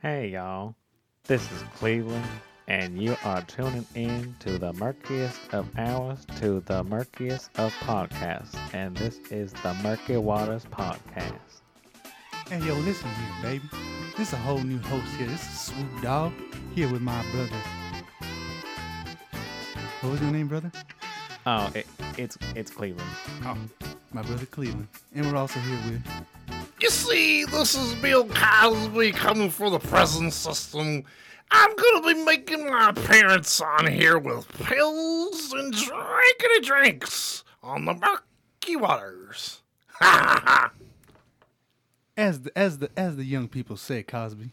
Hey y'all, this is Cleveland, and you are tuning in to the murkiest of hours to the murkiest of podcasts, and this is the Murky Waters Podcast. Hey yo, listen here, baby. This is a whole new host here. This is Swoop Dog here with my brother. What was your name, brother? Oh, it, it's it's Cleveland. Oh, my brother Cleveland. And we're also here with. You see, this is Bill Cosby coming for the prison system. I'm gonna be making my appearance on here with pills and drinking drinks on the murky waters. Ha ha ha! As the as the as the young people say, Cosby.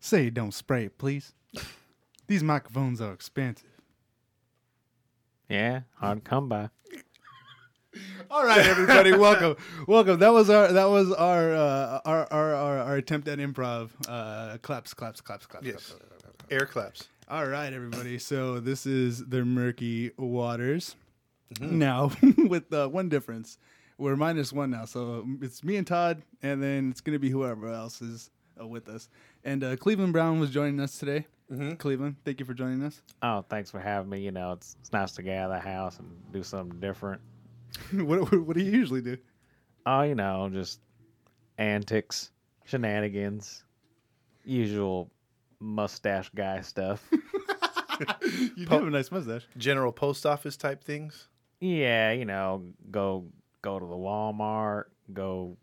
Say don't spray it, please. These microphones are expensive. Yeah, hard to come by. All right, everybody, welcome, welcome. That was our that was our uh, our, our our our attempt at improv. Uh, claps, claps, claps, claps. Yes. claps. Air claps. All right, everybody. So this is the murky waters. Mm-hmm. Now, with uh, one difference, we're minus one now. So it's me and Todd, and then it's gonna be whoever else is uh, with us. And uh, Cleveland Brown was joining us today. Mm-hmm. Cleveland, thank you for joining us. Oh, thanks for having me. You know, it's it's nice to get out of the house and do something different. what, what what do you usually do? Oh, you know, just antics, shenanigans, usual mustache guy stuff. You do have a nice mustache. General post office type things. Yeah, you know, go go to the Walmart, go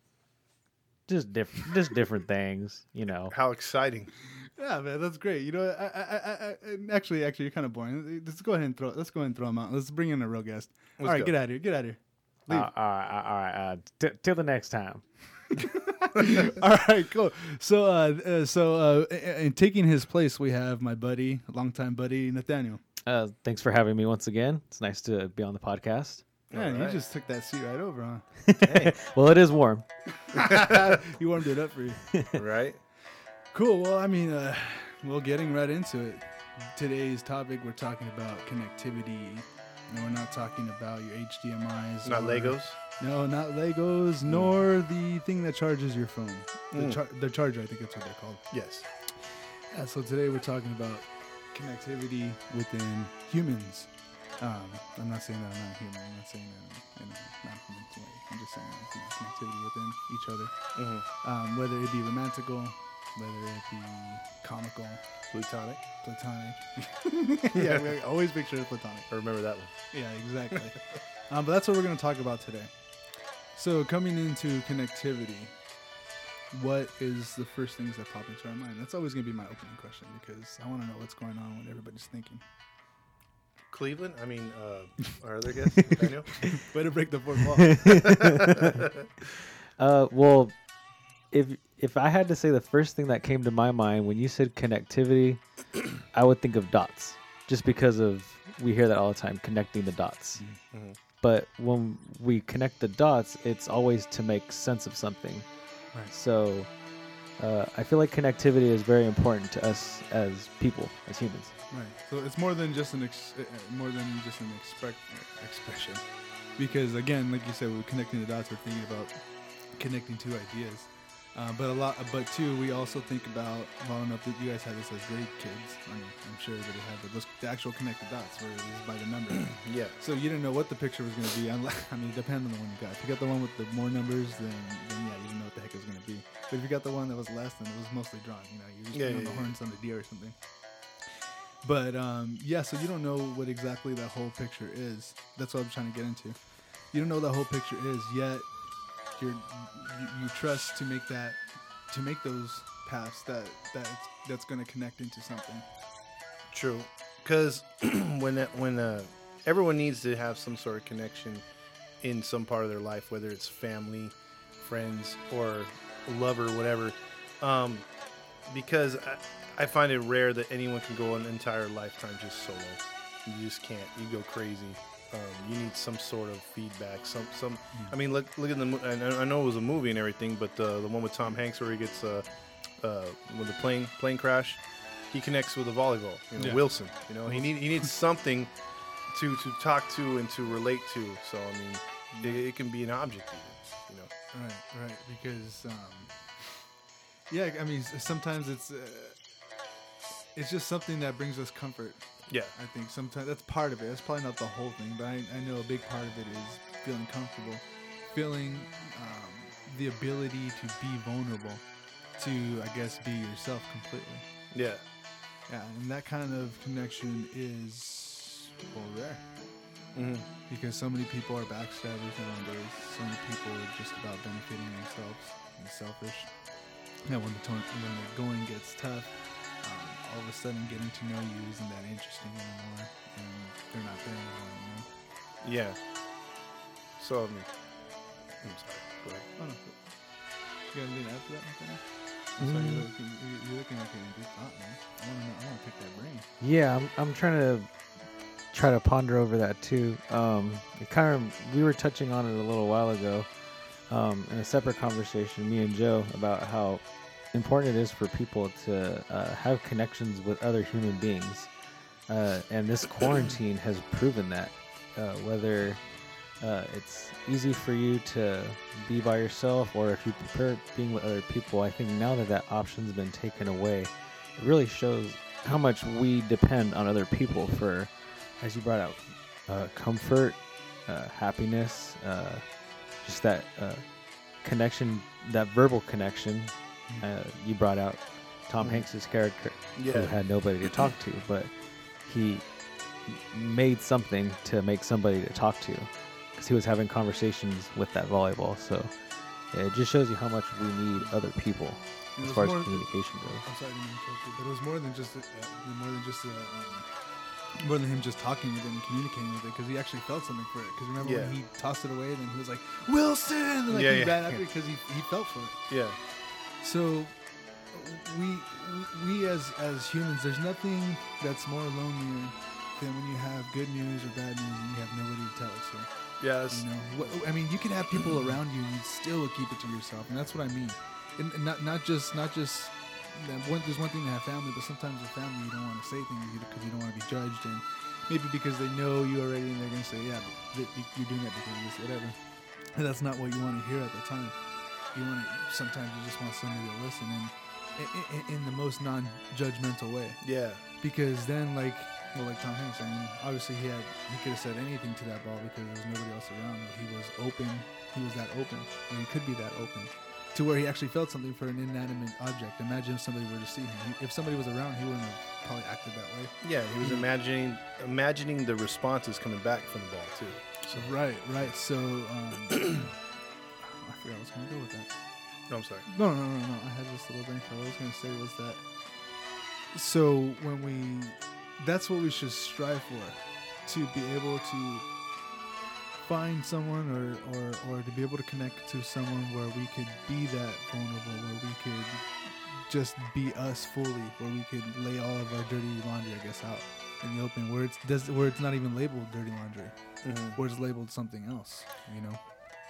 just different just different things, you know. How exciting! Yeah, man, that's great. You know, I, I, I, I actually, actually, you're kind of boring. Let's go ahead and throw. Let's go ahead and throw him out. Let's bring in a real guest. Let's all right, go. get out of here. Get out of here. Uh, all right, all right. uh, t- till the next time. All right, cool. So, uh, uh so, uh, and taking his place, we have my buddy, longtime buddy, Nathaniel. Uh, thanks for having me once again. It's nice to be on the podcast. Man, right. you just took that seat right over, huh? Well, it is warm. you warmed it up for you. right? Cool. Well, I mean, uh, well, getting right into it. Today's topic, we're talking about connectivity. And we're not talking about your HDMI's. Not or- Legos. No, not Legos, nor the thing that charges your phone. The, Mm. char- the charger, I think that's what they're called. Yes. Yeah, so today we're talking about connectivity within humans. Um, I'm not saying that I'm not human. I'm not saying that in a non human. I'm just saying you know, connectivity within each other. Mm-hmm. Um, whether it be romantical, whether it be comical, Plutonic. platonic. yeah, we always make sure it's platonic. I remember that one. Yeah, exactly. um, but that's what we're going to talk about today. So, coming into connectivity, what is the first things that pop into our mind? That's always going to be my opening question because I want to know what's going on, what everybody's thinking. Cleveland. I mean, uh, our other guest, Daniel. Way to break the fourth wall. Uh, well, if if I had to say the first thing that came to my mind when you said connectivity, I would think of dots, just because of we hear that all the time, connecting the dots. Mhm. But when we connect the dots, it's always to make sense of something. Right. So uh, I feel like connectivity is very important to us as people, as humans. right. So it's more than just an ex- uh, uh, more than just an expect expression, because again, like you said, we're connecting the dots. We're thinking about connecting two ideas. Uh, but a lot, but two, we also think about. Well, know if you guys had this as grade kids. I mean, I'm sure that it had the, those- the actual connected dots, where it was by the number. Yeah. so you didn't know what the picture was going to be. Unless, I mean, it depends on the one you got. If you got the one with the more numbers, then, then yeah, you didn't know what the heck it was going to be. But if you got the one that was less, then it was mostly drawn. You know, you just Yeah, put on the yeah. horns on the deer or something. But um, yeah, so you don't know what exactly that whole picture is. That's what I'm trying to get into. You don't know what that whole picture is yet. You're you, you trust to make that to make those paths that that that's going to connect into something. True, because when that- when uh, everyone needs to have some sort of connection in some part of their life, whether it's family, friends, or lover, whatever. Um, because I, I find it rare that anyone can go an entire lifetime just solo. You just can't. You go crazy. Um, you need some sort of feedback. Some some. I mean, look look at the. I know- I know it was a movie and everything, but the the one with Tom Hanks where he gets uh, uh, with the plane plane crash he connects with a volleyball. You know, Yeah. Wilson. You know, he need he needs something to to talk to and to relate to. So I mean, it, it can be an object even. You know. Right, right. Because um, yeah, I mean, sometimes it's uh, it's just something that brings us comfort. Yeah. I think sometimes that's part of it. That's probably not the whole thing, but I, I know a big part of it is feeling comfortable, feeling um, the ability to be vulnerable, to I guess be yourself completely. Yeah. Yeah, and that kind of connection is well rare hmm because so many people are backstabbers nowadays. So many people are just about benefiting themselves and selfish. Yeah, when the when the going gets tough, all of a sudden getting to know you isn't that interesting anymore, and they're not there anymore. You know? Yeah. So I mean, I'm sorry. Go ahead. Oh no. You got anything to that, Nathaniel? I'm sorry, Mm. you're looking, you're, you're looking like you're in deep thought, man. I want to know. I want to pick that brain. Yeah, I'm, I'm trying to try to ponder over that too. Um, it kind of we were touching on it a little while ago um, in a separate conversation, me and Joe, about how important it is for people to uh, have connections with other human beings, uh, and this quarantine has proven that. Uh, whether uh, it's easy for you to be by yourself, or if you prefer being with other people, I think now that that option's been taken away, it really shows how much we depend on other people for, as you brought out, uh, comfort, uh, happiness, just that connection, that verbal connection. Uh, you brought out Tom Mhm. Hanks's character who had nobody to talk to, but he made something to make somebody to talk to because he was having conversations with that volleyball. So yeah, it just shows you how much we need other people it as far as communication goes. I'm sorry to interrupt you, but it was more than just a, uh, more than just a, um, more than him just talking with it and communicating with it because he actually felt something for it. Because remember Yeah. when he tossed it away, and then he was like Wilson, and like Yeah, he yeah. ran after it because he, he felt for it. Yeah. So we we as as humans, there's nothing that's more lonelier than when you have good news or bad news and you have nobody to tell it to. It's, You know, I mean, you can have people around you, and you still keep it to yourself, and that's what I mean. And, and not not just not just one. There's one thing to have family, but sometimes with family, you don't want to say things because you don't want to be judged, and maybe because they know you already, and they're gonna say, "Yeah, but you're doing that because of this, whatever." And that's not what you want to hear at the time. You want to. Sometimes you just want somebody to listen, and in, in, in the most non-judgmental way yeah. because then like well like Tom Hanks I mean obviously he had he could have said anything to that ball because there was nobody else around but he was open he was that open or he could be that open to where he actually felt something for an inanimate object imagine if somebody were to see him he, if somebody was around he wouldn't have probably acted that way Yeah. He was imagining imagining the responses coming back from the ball too. so right right so um, I forgot what I was gonna go with that No, I'm sorry. No, no, no, no. I had this little thing. What I was going to say was that. So when we, that's what we should strive for, to be able to find someone or, or, or to be able to connect to someone where we could be that vulnerable, where we could just be us fully, where we could lay all of our dirty laundry, I guess, out in the open, where it's does, where it's not even labeled dirty laundry, Mm-hmm. where it's labeled something else, you know.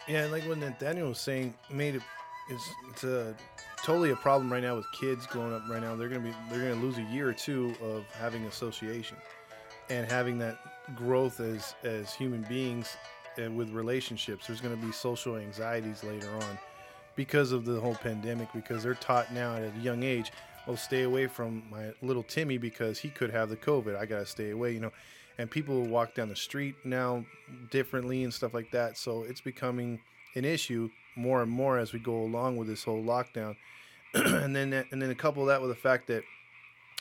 Yeah, like what Nathaniel was saying, made it. It's it's a totally a problem right now with kids growing up right now. They're gonna be they're gonna lose a year or two of having association and having that growth as as human beings and with relationships. There's gonna be social anxieties later on because of the whole pandemic. Because they're taught now at a young age, oh, stay away from my little Timmy because he could have the COVID. I gotta stay away, you know. And people walk down the street now differently and stuff like that. So it's becoming an issue more and more as we go along with this whole lockdown. and then and then a couple of that with the fact that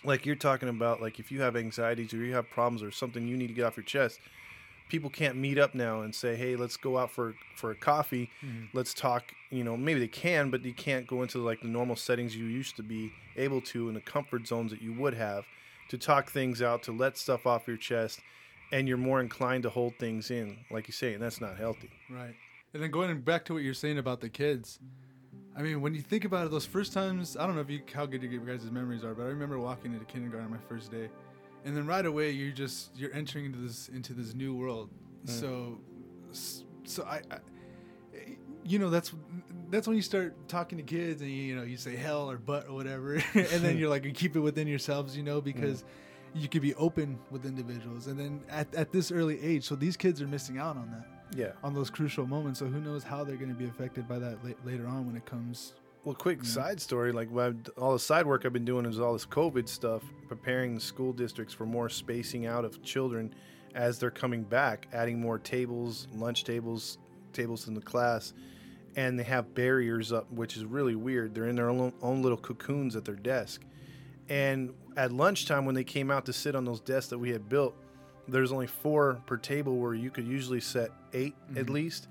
like you're talking about like if you have anxieties or you have problems or something you need to get off your chest, people can't meet up now and say, "Hey, let's go out for for a coffee. Mm-hmm. Let's talk." You know, maybe they can, but you can't go into like the normal settings you used to be able to in the comfort zones that you would have to talk things out, to let stuff off your chest, and you're more inclined to hold things in, like you say, and that's not healthy. Right. And then going back to what you're saying about the kids, I mean, when you think about it, those first times, I don't know if you how good your guys' memories are, but I remember walking into kindergarten my first day, and then right away you're just you're entering into this into this new world. Mm. So, so I, I, you know, that's that's when you start talking to kids and you, you know you say hell or butt or whatever, and then you're like you keep it within yourselves, you know, because. You could be open with individuals, and then at, at this early age, so these kids are missing out on that Yeah. on those crucial moments. So who knows how they're going to be affected by that la- later on when it comes Well, quick side story. Like all the side work I've been doing is all this COVID stuff, preparing the school districts for more spacing out of children as they're coming back, adding more tables, lunch tables, tables in the class, and they have barriers up, which is really weird. They're in their own, own little cocoons at their desk, and at lunchtime when they came out to sit on those desks that we had built, there's only four per table where you could usually set 8 at mm-hmm. least,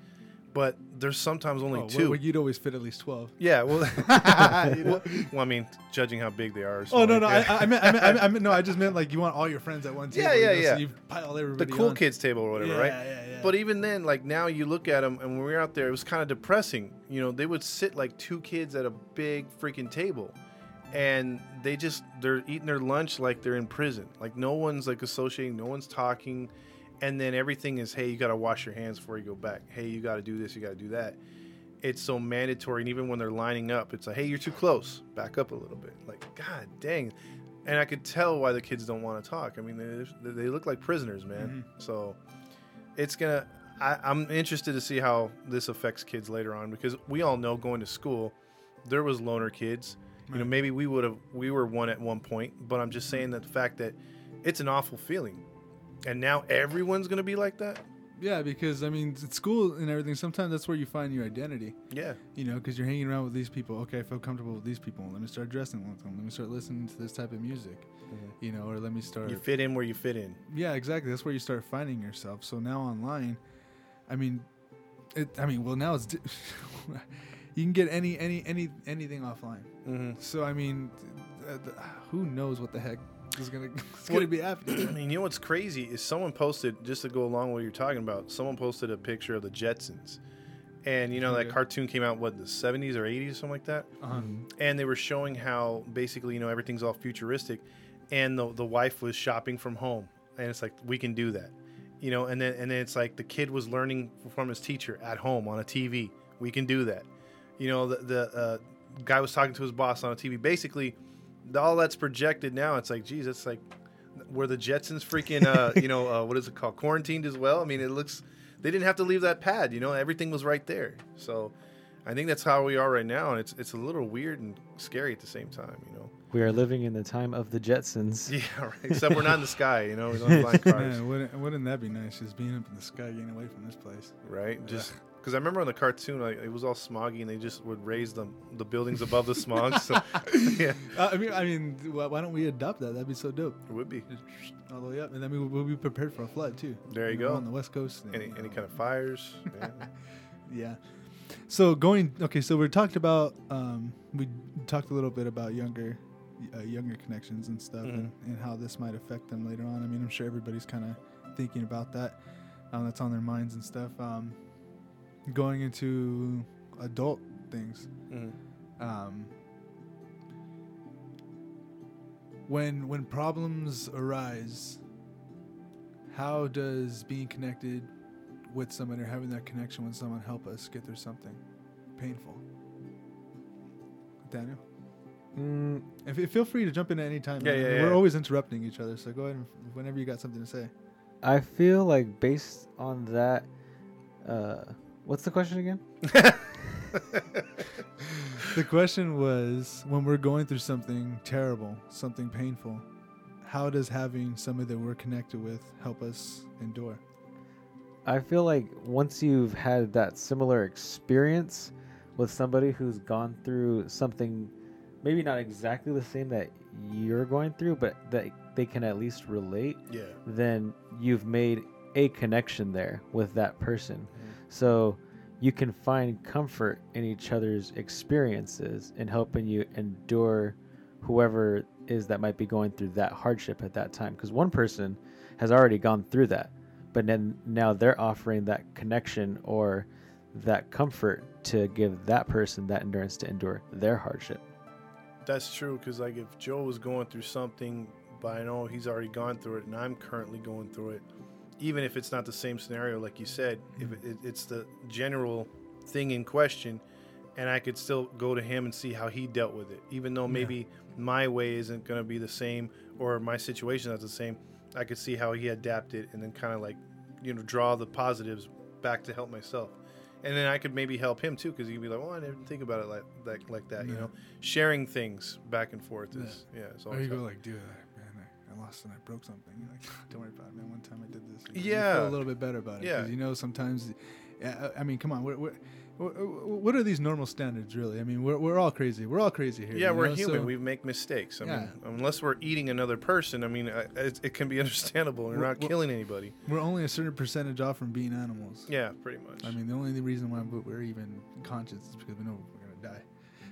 but there's sometimes only Oh, well, two. well, you'd always fit at least twelve. Yeah, well, well, well, I mean, judging how big they are. so Oh no, like, no, yeah. I, I meant, I meant, I meant, I meant, no, I just meant like you want all your friends at one table. Yeah, you yeah, know, yeah. So you pile everybody. the cool on. kids table or whatever, Yeah, right? yeah, yeah. But even then, like now you look at them, and when we were out there, it was kind of depressing. You know, they would sit like two kids at a big freaking table, and they just they're eating their lunch like they're in prison. Like no one's like associating, no one's talking, and then everything is, hey, you got to wash your hands before you go back. Hey, you got to do this, you got to do that. It's so mandatory, and even when they're lining up, it's like, hey, you're too close, back up a little bit. Like, god dang. And I could tell why the kids don't want to talk. I mean, they, they look like prisoners, man. Mm-hmm. So it's gonna. I, I'm interested to see how this affects kids later on because we all know going to school, there was loner kids. You know, maybe we would have we were one at one point, but I'm just mm-hmm. saying that the fact that it's an awful feeling, and now everyone's gonna be like that. Yeah, because I mean, at school and everything, sometimes that's where you find your identity. Yeah, You know, because you're hanging around with these people. Okay, I feel comfortable with these people. Let me start dressing like them. Let me start listening to this type of music. You know, or let me start. you fit in where you fit in. Yeah, exactly. That's where you start finding yourself. So now online, I mean, it. I mean, well now it's. di- you can get any any any anything offline. hmm So I mean, who knows what the heck is gonna Well- gonna be happening? I mean, you know what's crazy is someone posted just to go along with what you're talking about. Someone posted a picture of the Jetsons, and you know that cartoon came out what the 70s or 80s, something like that. Uh-huh. and they were showing how basically you know everything's all futuristic and the, the wife was shopping from home and it's like we can do that you know and then and then it's like the kid was learning from his teacher at home on a tv we can do that you know the, the uh, guy was talking to his boss on a tv basically all that's projected now it's like geez it's like were the jetsons freaking uh, you know uh, what is it called quarantined as well i mean it looks they didn't have to leave that pad you know everything was right there so I think that's how we are right now, and it's it's a little weird and scary at the same time, you know. We are living in the time of the Jetsons. Yeah, right. Except we're not in the sky, you know. We're not flying cars, Man, wouldn't, wouldn't that be nice? Just being up in the sky, getting away from this place. right? Just because I remember on the cartoon, like it was all smoggy, and they just would raise the the buildings above the smog. So yeah, Uh, I mean, I mean, why, why don't we adopt that? That'd be so dope. it would be all the way up, and then we we'll be prepared for a flood too. There you know, go. on the west coast. and, any you any kind of fires. Yeah. Yeah. So going okay, so we talked about um, we talked a little bit about younger uh, younger connections and stuff, and, and how this might affect them later on. I mean, I'm sure everybody's kind of thinking about that. Um, that's on their minds and stuff. Um, going into adult things. Mhm. Um, when when problems arise, how does being connected with someone or having that connection with someone help us get through something painful? Daniel, Mm, if, if- feel free to jump in at any time. Yeah, man. yeah, We're yeah. always interrupting each other, so go ahead and whenever you got something to say. I feel like based on that, uh, what's the question again? The question was when we're going through something terrible, something painful, how does having somebody that we're connected with help us endure? I feel like once you've had that similar experience with somebody who's gone through something, maybe not exactly the same that you're going through, but that they can at least relate, yeah. then you've made a connection there with that person. Mm-hmm. So you can find comfort in each other's experiences and helping you endure whoever is that might be going through that hardship at that time. Because one person has already gone through that, but then now they're offering that connection or that comfort to give that person that endurance to endure their hardship. That's true because like if Joe was going through something, but I know he's already gone through it, and I'm currently going through it. Even if it's not the same scenario, like you said, if it, it, it's the general thing in question, and I could still go to him and see how he dealt with it, even though maybe my way isn't going to be the same or my situation is the same. I could see how he adapted and then kind of like, you know, draw the positives back to help myself. and then I could maybe help him too because he could be like, "Well, I didn't think about it like like, like that." You know, sharing things back and forth is yeah. it's Or always you go like, dude, I, man, I, I lost and I broke something. You're like, don't worry about it, man. One time I did this. You know, you Yeah. feel a little bit better about it. Yeah. you know, sometimes, yeah, I mean, come on, what, what, are these normal standards really? I mean, we're, we're all crazy. We're all crazy here. yeah, we're know? human. So- we make mistakes. I Yeah. mean, unless we're eating another person, I mean, I, it, it can be understandable. We're We're- not killing anybody. We're only a certain percentage off from being animals. Yeah, pretty much. I mean, the only reason why we- we're even conscious is because we know we're gonna die.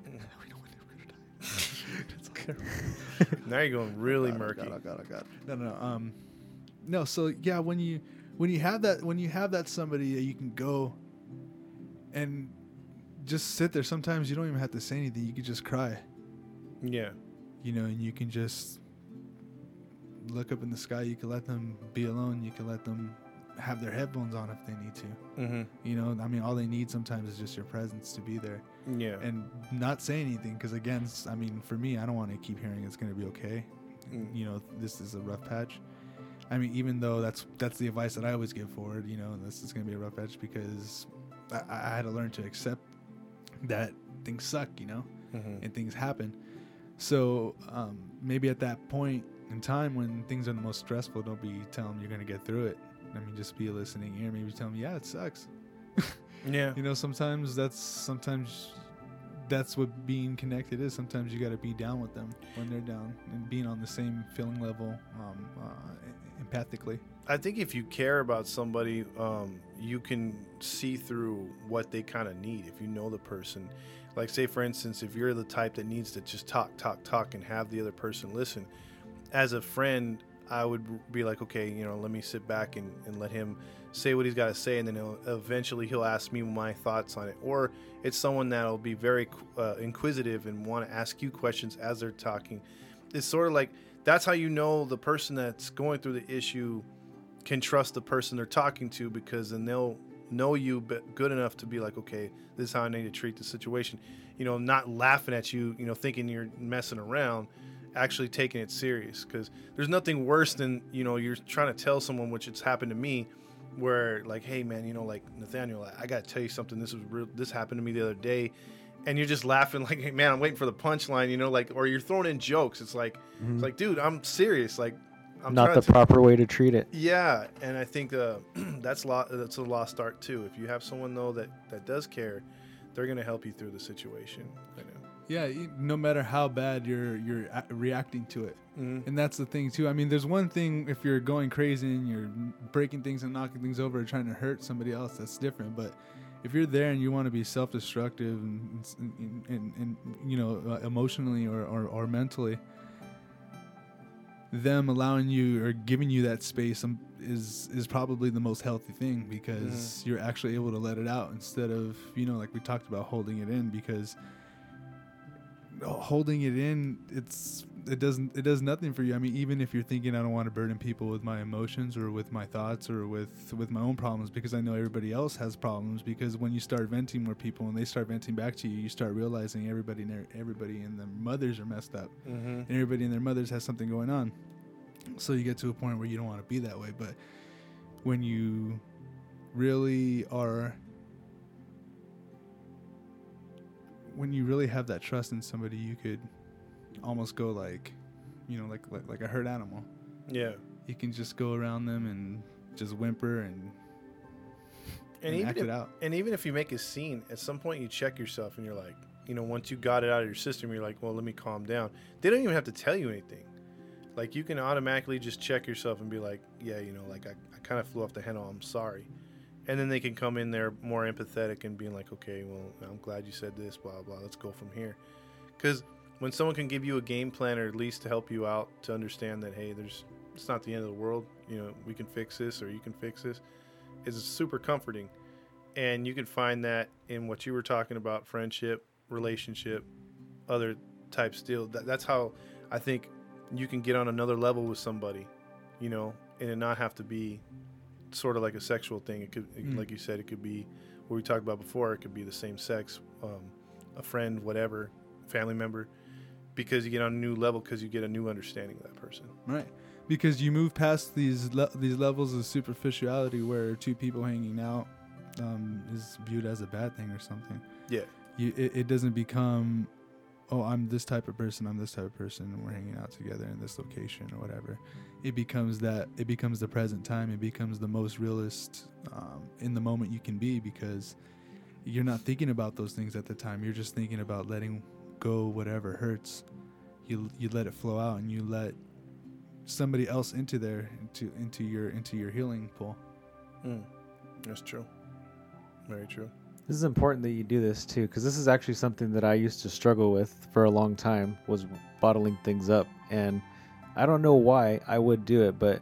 Mm. we know when we're gonna die. Now you're going really God, murky. God, oh God, oh God. No, no, no. Um, no. So yeah, when you when you have that when you have that somebody that you can go and just sit there. Sometimes you don't even have to say anything. You can just cry. Yeah, You know, and you can just look up in the sky. You can let them be alone. You can let them have their headphones on if they need to. mm-hmm. You know, I mean, all they need sometimes is just your presence to be there yeah, and not say anything. Because again, I mean, for me, I don't want to keep hearing it's going to be okay. Mm. You know, this is a rough patch. I mean, even though that's that's the advice that I always give forward. You know, this is going to be a rough patch because I, I had to learn to accept that things suck. You know, mm-hmm. and things happen. So um, maybe at that point in time when things are the most stressful, don't be telling them you're going to get through it. I mean, just be a listening ear. Maybe tell them, yeah, it sucks. yeah, You know, sometimes that's sometimes that's what being connected is. Sometimes you got to be down with them when they're down and being on the same feeling level, um, uh, empathically. I think if you care about somebody, um, you can see through what they kind of need. If you know the person, like say for instance, if you're the type that needs to just talk, talk, talk, and have the other person listen, as a friend, I would be like, okay, you know, let me sit back and, and let him say what he's got to say, and then he'll, eventually he'll ask me my thoughts on it. Or it's someone that'll be very uh, inquisitive and want to ask you questions as they're talking. It's sort of like that's how you know the person that's going through the issue can trust the person they're talking to because then they'll know you good enough to be like, okay, this is how I need to treat the situation. You know, not laughing at you, you know, thinking you're messing around, actually taking it serious. Because there's nothing worse than, you know, you're trying to tell someone, which it's happened to me, where like, hey man, you know, like Nathaniel, I, I got to tell you something. This was real. This happened to me the other day. And you're just laughing like, hey, man, I'm waiting for the punchline, you know, like, or you're throwing in jokes. It's like, it's like, dude, I'm serious. Like, I'm Mm-hmm. Not the to- proper way to treat it. yeah, and I think uh, that's lo- that's a lost art too. If you have someone though that that does care, they're gonna help you through the situation. I know. Yeah, no matter how bad you're you're a- reacting to it. Mm-hmm. And that's the thing too. I mean, there's one thing if you're going crazy and you're breaking things and knocking things over, or trying to hurt somebody else. That's different. But if you're there and you want to be self-destructive and and, and, and you know uh, emotionally or, or, or mentally, them allowing you or giving you that space um, is is probably the most healthy thing because you're actually able to let it out instead of you know like we talked about holding it in because holding it in it's it doesn't it does nothing for you. I mean even if you're thinking i don't want to burden people with my emotions or with my thoughts or with with my own problems because i know everybody else has problems because when you start venting more people and they start venting back to you you start realizing everybody and their, everybody and their mothers are messed up. Mm-hmm. and everybody and their mothers has something going on. So you get to a point where you don't want to be that way. But when you really are when you really have that trust in somebody you could almost go like you know like like, like a hurt animal Yeah, you can just go around them and just whimper and, and, and even act if, it out and even if you make a scene, at some point you check yourself and you're like, you know, once you got it out of your system, you're like, well, let me calm down. They don't even have to tell you anything. Like you can automatically just check yourself and be like, yeah, you know, like I, I kind of flew off the handle. I'm sorry. And then they can come in there more empathetic and being like, okay, well, I'm glad you said this, blah, blah. Let's go from here. Because when someone can give you a game plan or at least to help you out to understand that, hey, there's, it's not the end of the world. You know, we can fix this or you can fix this, is super comforting. And you can find that in what you were talking about friendship, relationship, other types still. That, that's how I think you can get on another level with somebody, you know, and not have to be sort of like a sexual thing. It could, it- Mm. like you said, it could be what we talked about before. It could be the same sex, um, a friend, whatever, family member, because you get on a new level because you get a new understanding of that person. right because you move past these le- these levels of superficiality where two people hanging out um, is viewed as a bad thing or something. Yeah. You it, it doesn't become, oh, I'm this type of person, I'm this type of person, and we're hanging out together in this location or whatever. It becomes that. It becomes the present time. It becomes the most realist um, in the moment you can be because you're not thinking about those things at the time. You're just thinking about letting go whatever hurts. You you let it flow out and you let somebody else into there into into your into your healing pool. Mm. That's true. Very true. This is important that you do this too, because this is actually something that I used to struggle with for a long time was bottling things up, and I don't know why I would do it, but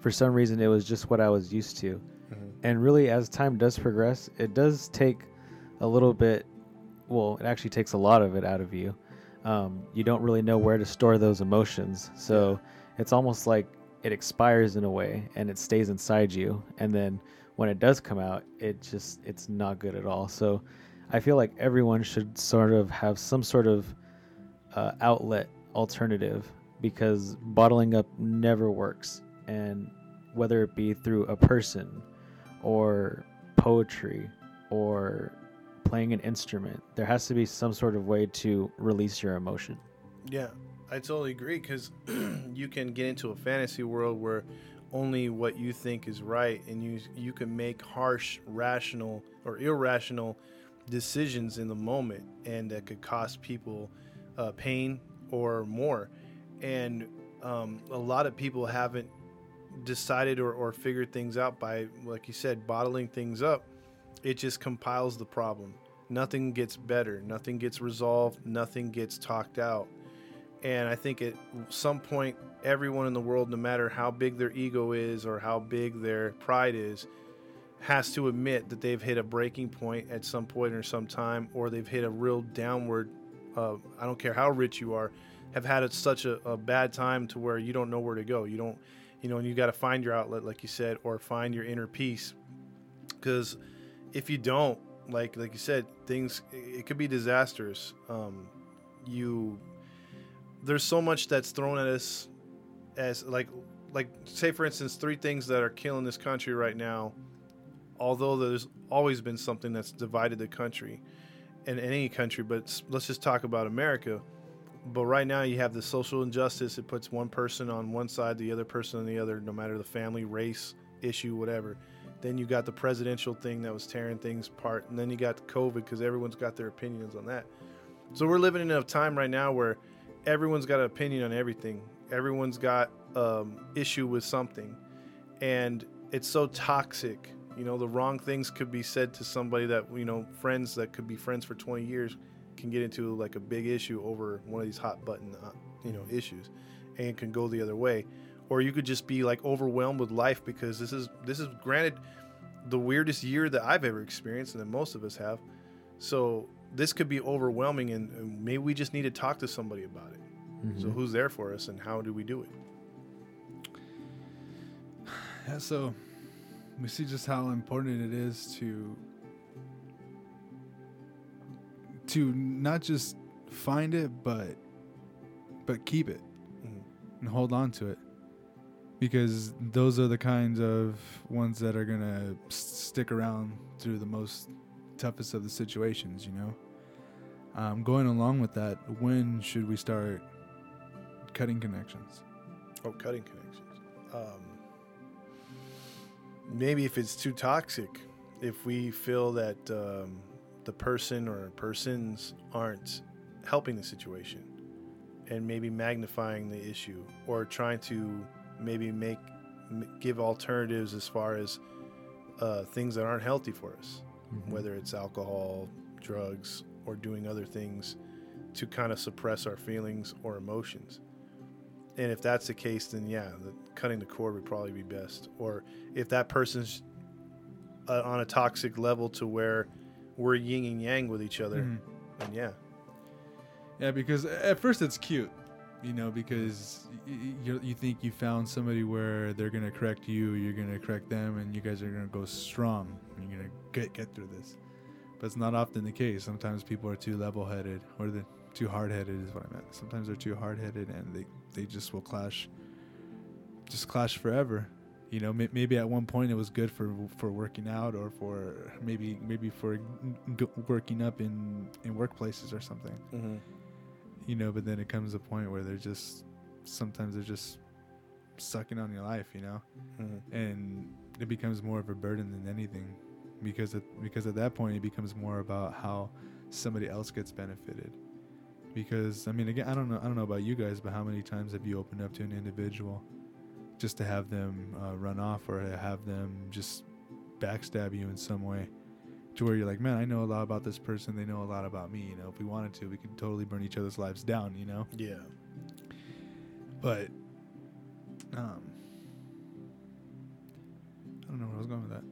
for some reason it was just what I was used to. Mhm. And really, as time does progress, it does take a little bit. Well, it actually takes a lot of it out of you. Um, you don't really know where to store those emotions, so it's almost like it expires in a way, and it stays inside you. And then when it does come out, it just it's not good at all. So I feel like everyone should sort of have some sort of uh, outlet alternative because bottling up never works, and whether it be through a person or poetry or playing an instrument, there has to be some sort of way to release your emotion. Yeah, I totally agree because you can get into a fantasy world where only what you think is right, and you you can make harsh, rational or irrational decisions in the moment, and that could cost people uh, pain or more. And um, a lot of people haven't decided or, or figured things out by, like you said, bottling things up. It just compiles the problem. Nothing gets better. Nothing gets resolved. Nothing gets talked out. And I think at some point, everyone in the world, no matter how big their ego is or how big their pride is, has to admit that they've hit a breaking point at some point or some time, or they've hit a real downward. Uh, I don't care how rich you are, have had it such a, a bad time to where you don't know where to go. You don't, you know, and you got to find your outlet, like you said, or find your inner peace. Because if you don't, like like you said, things it could be disastrous. Um, you there's so much that's thrown at us as like like say for instance three things that are killing this country right now although there's always been something that's divided the country in any country but let's just talk about america. But right now you have the social injustice. It puts one person on one side the other person on the other no matter the family race issue whatever. Then you got the presidential thing that was tearing things apart. And then you got covid because everyone's got their opinions on that. So we're living in a time right now where everyone's got an opinion on everything. Everyone's got um, issue with something, and it's so toxic. You know, the wrong things could be said to somebody that you know, friends that could be friends for 20 years, can get into like a big issue over one of these hot button, uh, you know, issues, and can go the other way. Or you could just be like overwhelmed with life because this is this is granted the weirdest year that I've ever experienced, and that most of us have. So this could be overwhelming, and, and maybe we just need to talk to somebody about it. So Mhm. who's there for us, and how do we do it? Yeah, so we see just how important it is to to not just find it, but but keep it Mhm. and hold on to it, because those are the kinds of ones that are gonna s- stick around through the most toughest of the situations. You know. Um, going along with that, when should we start cutting connections? Oh, cutting connections. Um, maybe if it's too toxic, if we feel that um, the person or persons aren't helping the situation, and maybe magnifying the issue, or trying to maybe make give alternatives as far as uh, things that aren't healthy for us. Mhm. whether it's alcohol, drugs, or doing other things to kind of suppress our feelings or emotions. And if that's the case, then yeah, the, cutting the cord would probably be best. Or if that person's uh, on a toxic level to where we're yin and yang with each other, Mhm. then yeah, Yeah, because at first it's cute, you know, because you you think you found somebody where they're gonna correct you, you're gonna correct them, and you guys are gonna go strong. And you're gonna get get through this. But it's not often the case. Sometimes people are too level-headed, or they're too hard-headed, is what I meant. Sometimes they're too hard-headed, and they they just will clash, just clash forever. you know may- maybe at one point it was good for for working out or for maybe maybe for g- working up in in workplaces or something Mm-hmm. you know but then it comes a point where they're just sometimes they're just sucking on your life you know Mm-hmm. and it becomes more of a burden than anything because it, because at that point it becomes more about how somebody else gets benefited because i mean again i don't know i don't know about you guys but how many times have you opened up to an individual just to have them uh, run off or to have them just backstab you in some way to where you're like man i know a lot about this person. They know a lot about me you know if we wanted to we could totally burn each other's lives down you know? Yeah. but um i don't know where i was going with that.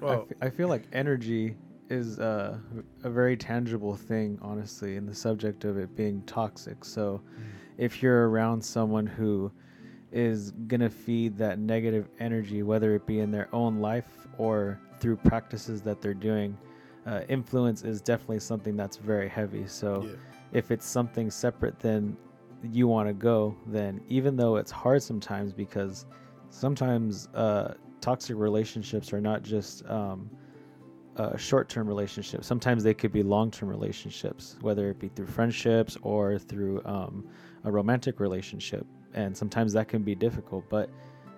I Well, f- I feel like energy is uh, a very tangible thing, honestly, in the subject of it being toxic. So, if you're around someone who is gonna feed that negative energy, whether it be in their own life or through practices that they're doing, uh, influence is definitely something that's very heavy. So, yeah. if it's something separate than you want to go, then even though it's hard sometimes because sometimes uh, toxic relationships are not just um, uh, short-term relationships. Sometimes they could be long-term relationships, whether it be through friendships or through um, a romantic relationship. And sometimes that can be difficult. But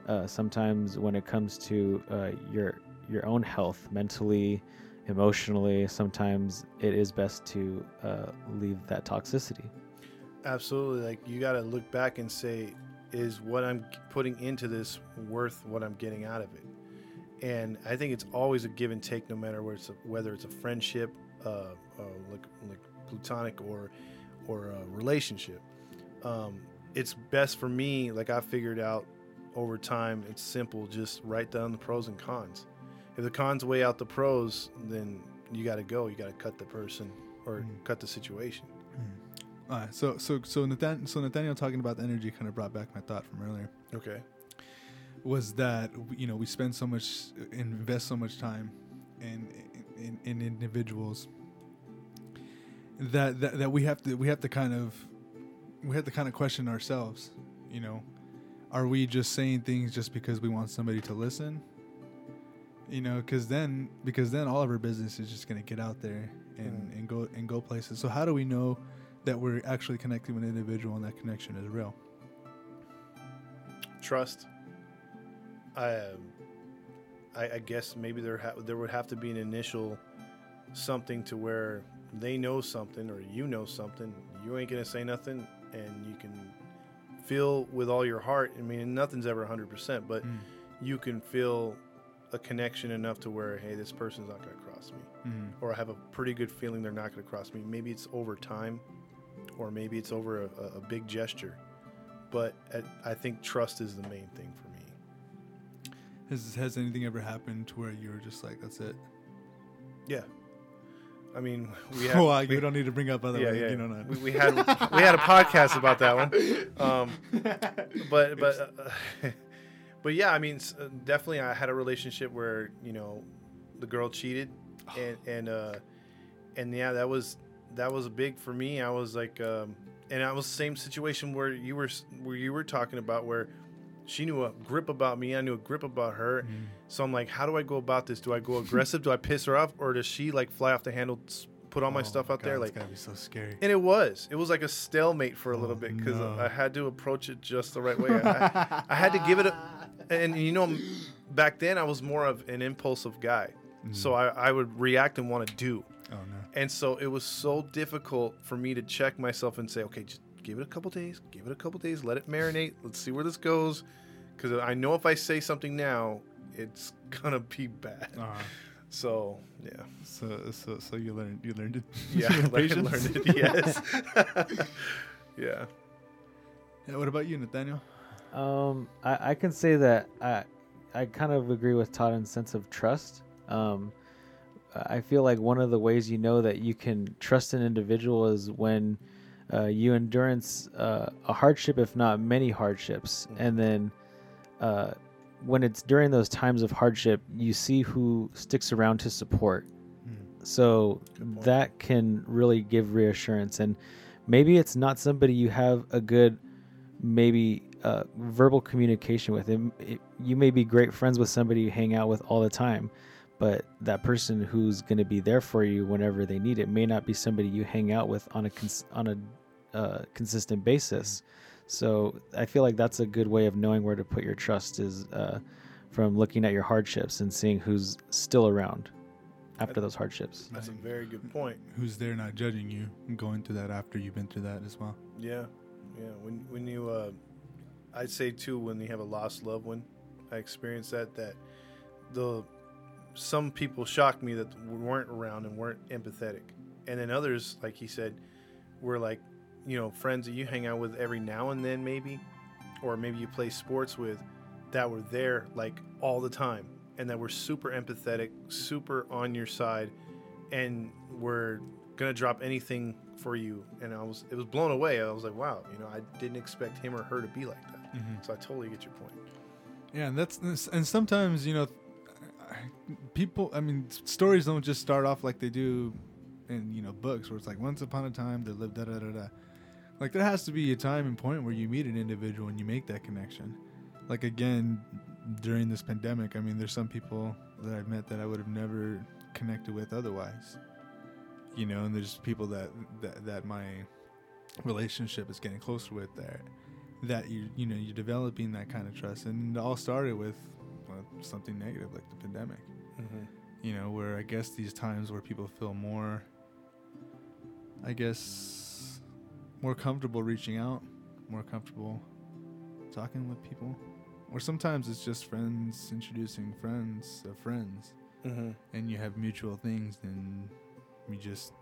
uh, sometimes when it comes to uh, your your own health, mentally, emotionally, sometimes it is best to uh, leave that toxicity. Absolutely. Like you got to look back and say, is what I'm putting into this worth what I'm getting out of it? And I think it's always a give and take, no matter where it's a, whether it's a friendship, uh, uh, like like plutonic or or a relationship. Um, it's best for me. Like I figured out over time, it's simple. Just write down the pros and cons. If the cons weigh out the pros, then you got to go. You got to cut the person or Mm. cut the situation. All right, so so so Nathan, so Nathaniel talking about the energy kind of brought back my thought from earlier. Okay. Was that you know we spend so much, invest so much time in in, in individuals that, that that we have to we have to kind of we have to kind of question ourselves. You know, are we just saying things just because we want somebody to listen? You know, because then because then all of our business is just gonna get out there and, Mm. and go and go places. So how do we know that we're actually connecting with an individual and that connection is real? trust. I, um, I, I guess maybe there ha- there would have to be an initial something to where they know something or you know something. You ain't gonna say nothing, and you can feel with all your heart. I mean, nothing's ever hundred percent, but Mm. you can feel a connection enough to where hey, this person's not gonna cross me, Mm. or I have a pretty good feeling they're not gonna cross me. Maybe it's over time, or maybe it's over a, a, big gesture. But I, I think trust is the main thing for me. Has has anything ever happened to where you were just like, that's it? Yeah. I mean, we have. well, we, you don't need to bring up other yeah, ones, yeah. You know, we, we had we had a podcast about that one. Um, but but uh, but yeah, I mean, uh, definitely, I had a relationship where you know the girl cheated, and and uh, and yeah, that was that was big for me. I was like, um, and I was the same situation where you were where you were talking about where she knew a grip about me, I knew a grip about her. Mm. So I'm like, how do I go about this? Do I go aggressive? do I piss her off, or does she like fly off the handle, put all my Oh stuff out there? Like, gotta be so scary. and it was. It was like a stalemate for a Oh, little bit because no. I had to approach it just the right way. I, I had to give it a. And you know, back then I was more of an impulsive guy, so I, I would react and want to do. oh no. And so it was so difficult for me to check myself and say, okay, just give it a couple days, give it a couple days, let it marinate. Let's see where this goes. Because I know if I say something now, it's gonna be bad. Uh, So yeah, so so so you learned you learned it. yeah, I patience? learned it. Yes. yeah. Yeah, what about you, Nathaniel? Um, I, I can say that I I kind of agree with Todd in sense of trust. Um, I feel like one of the ways you know that you can trust an individual is when uh, you endurance uh, a hardship, if not many hardships, Mhm. and then uh, when it's during those times of hardship, you see who sticks around to support. So Good point. that can really give reassurance. And maybe it's not somebody you have a good, maybe uh, verbal communication with. It, you may be great friends with somebody you hang out with all the time, but that person who's going to be there for you whenever they need it may not be somebody you hang out with on a cons- on a uh, consistent basis. So I feel like that's a good way of knowing where to put your trust is uh, from looking at your hardships and seeing who's still around after those hardships. That's a very good point. Who's there not judging you and going through that after you've been through that as well? Yeah, yeah. When when you, uh, I'd say too, when you have a lost loved one, I experienced that. That the some people shocked me that weren't around and weren't empathetic, and then others, like he said, were like, you know, friends that you hang out with every now and then, maybe, or maybe you play sports with, that were there like all the time, and that were super empathetic, super on your side, and were gonna drop anything for you. And I was, it was blown away. I was like, wow, you know, I didn't expect him or her to be like that. Mm-hmm. So I totally get your point. Yeah, and that's and sometimes you know, people. I mean, stories don't just start off like they do in you know books, where it's like once upon a time they lived da da da da. Like there has to be a time and point where you meet an individual and you make that connection. Like again, during this pandemic, I mean, there's some people that I've met that I would have never connected with otherwise. You know, and there's people that that, that my relationship is getting closer with there that you you know you're developing that kind of trust and it all started with well, something negative like the pandemic Mm-hmm. you know where i guess these times where people feel more i guess more comfortable reaching out more comfortable talking with people or sometimes it's just friends introducing friends of friends Mm-hmm. and you have mutual things then you just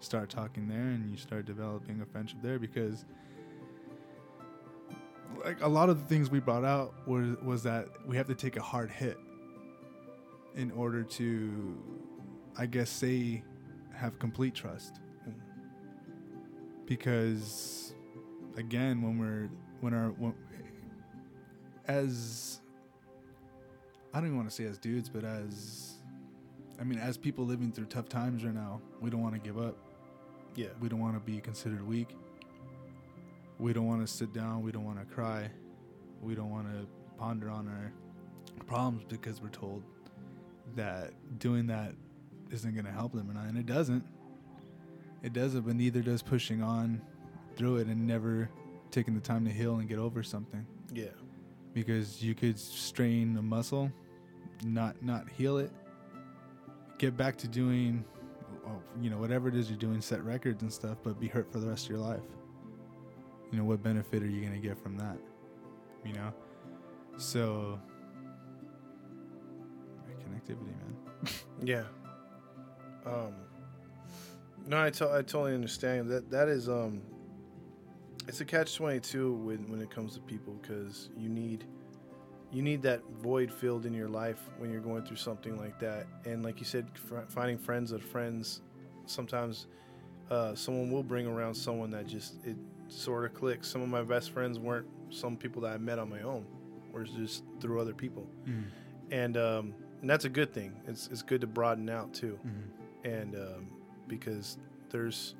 start talking there and you start developing a friendship there because like a lot of the things we brought out was was that we have to take a hard hit in order to i guess say have complete trust. Because again when we're when our when, as i don't even want to say as dudes but as i mean as people living through tough times right now we don't want to give up Yeah. we don't want to be considered weak. We don't want to sit down. We don't want to cry. We don't want to ponder on our problems because we're told that doing that isn't going to help them. And it doesn't. It doesn't, but neither does pushing on through it and never taking the time to heal and get over something. Yeah. Because you could strain a muscle, not not heal it, get back to doing you know whatever it is you're doing set records and stuff but be hurt for the rest of your life you know what benefit are you going to get from that you know so connectivity man Yeah. Um. No, I, to- I totally understand that. That is um. It's a catch twenty two when when it comes to people because you need, you need that void filled in your life when you're going through something like that. And like you said, fr- finding friends of friends, sometimes, uh, someone will bring around someone that just it sort of clicks. Some of my best friends weren't some people that I met on my own, or just through other people, and um, and that's a good thing. It's it's good to broaden out too and um, because there's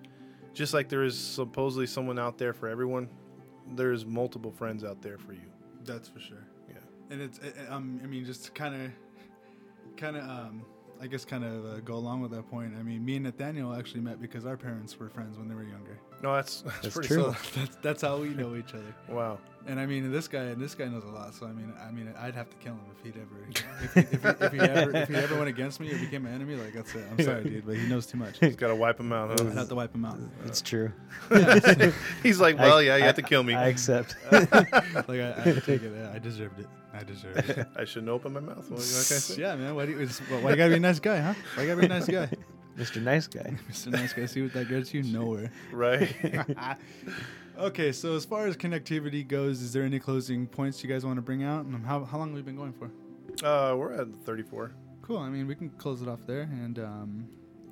just like there is supposedly someone out there for everyone there's multiple friends out there for you. That's for sure. Yeah. and it's it, um i mean just kind of kind of um i guess kind of uh, go along with that point. I mean me and nathaniel actually met because our parents were friends when they were younger no that's that's, That's pretty true. solid. that's that's how we know each other wow And I mean, this guy, and this guy knows a lot. So I mean, I mean, I'd have to kill him if he'd ever, if he, if he, if he ever, if he ever went against me or became an enemy. Like that's it. I'm sorry, dude, but he knows too much. he's got to wipe him out I'd huh? have to wipe him out. It's true. he's like well I- yeah you I- have to kill me I I, accept. Like I, I had take it. I deserved it. I deserved it. I shouldn't open my mouth what, what can I say? yeah, man. Why do you? It's, why you gotta be a nice guy, huh? Why you gotta be a nice guy? Mr. Nice Guy. Mr. Nice Guy. See what that gets you? Nowhere. right okay, so as far as connectivity goes, is there any closing points you guys want to bring out? And how how long have we been going for? uh we're at 34 Cool. I mean, we can close it off there. And um,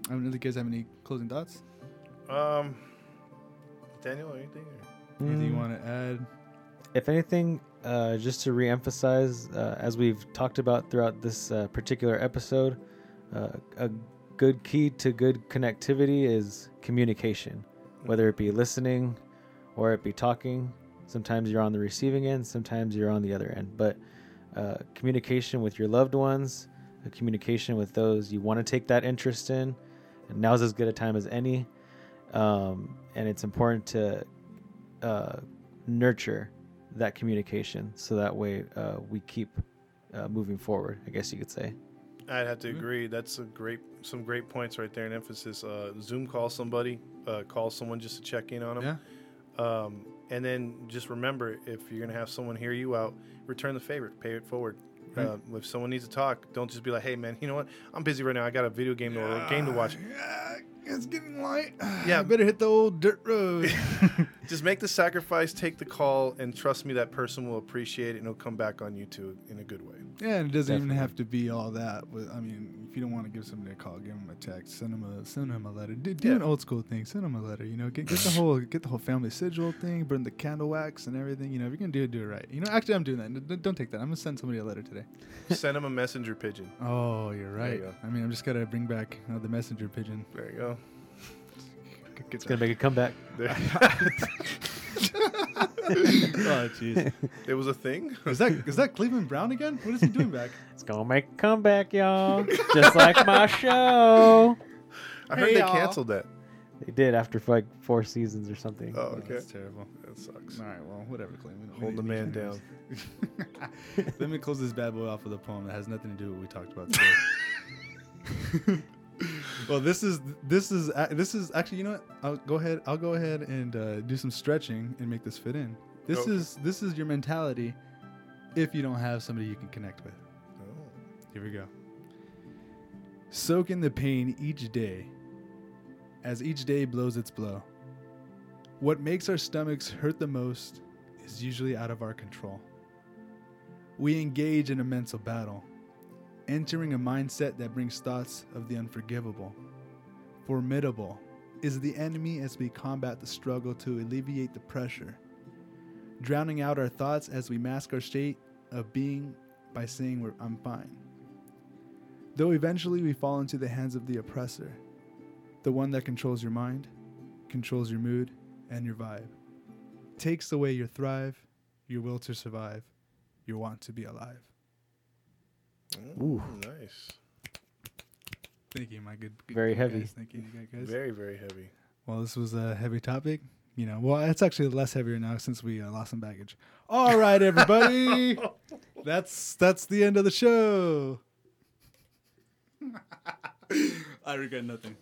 I don't know if you guys have any closing thoughts. um daniel anything or? Anything you Mm, want to add? If anything, uh, just to reemphasize, uh, as we've talked about throughout this uh, particular episode, uh, a good key to good connectivity is communication, whether it be listening or it be talking. Sometimes you're on the receiving end, sometimes you're on the other end. But uh, communication with your loved ones, communication with those you want to take that interest in, and now's as good a time as any. Um, and it's important to uh, nurture that communication so that way uh, we keep uh, moving forward. I guess you could say. I'd have to agree. That's a great, some great points right there. And emphasis. Uh, Zoom call somebody, uh, call someone just to check in on them. Yeah. Um, and then just remember, if you're gonna have someone hear you out, return the favor, pay it forward. Right. Uh, if someone needs to talk, don't just be like, "Hey, man, you know what? I'm busy right now. I got a video game to or a game to watch." Yeah, it's getting light. Yeah. I better hit the old dirt road. Just make the sacrifice, take the call, and trust me, that person will appreciate it, and it'll come back on you too in a good way. yeah, and it doesn't even have to be all that. But I mean, if you don't want to give somebody a call, give them a text, send them a send them a letter. Do, do Yeah. an old school thing. Send them a letter. You know, get, get the whole get the whole family sigil thing, burn the candle wax and everything. You know, if you're gonna do it, do it right. You know, actually, I'm doing that. N- n- Don't take that. I'm gonna send somebody a letter today. Send them a messenger pigeon. Oh, you're There you right. I mean, I'm just gotta bring back uh, the messenger pigeon. There you go. It's gonna make a comeback. There. oh, jeez. it was a thing. Is that is that Cleveland Brown again? What is he doing back? It's gonna make a comeback, y'all. Just like my show. I heard Hey, they y'all. canceled that. They did after like four seasons or something. Oh, okay. That's terrible. That sucks. All right, well, whatever, Cleveland. Hold the man down. Let me close this bad boy off with a poem that has nothing to do with what we talked about today. Well, this is this is this is actually you know what? I'll go ahead. I'll go ahead and uh, do some stretching and make this fit in. This Okay. is this is your mentality if you don't have somebody you can connect with. Oh. Here we go. Soak in the pain each day as each day blows its blow. What makes our stomachs hurt the most is usually out of our control. We engage in a mental battle, entering a mindset that brings thoughts of the unforgivable. Formidable is the enemy as we combat the struggle to alleviate the pressure, drowning out our thoughts as we mask our state of being by saying we're, I'm fine. Though eventually we fall into the hands of the oppressor, the one that controls your mind, controls your mood, and your vibe, takes away your thrive, your will to survive, your want to be alive. Ooh. nice. Thank you, my good. good Very good heavy. Guys. Thank you, you guys. Very, very heavy. Well, this was a heavy topic. You know, well, it's actually less heavier now since we uh, lost some baggage. All right, everybody, that's that's the end of the show. I regret nothing.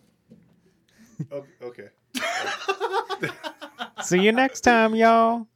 Oh, okay. See you next time, y'all.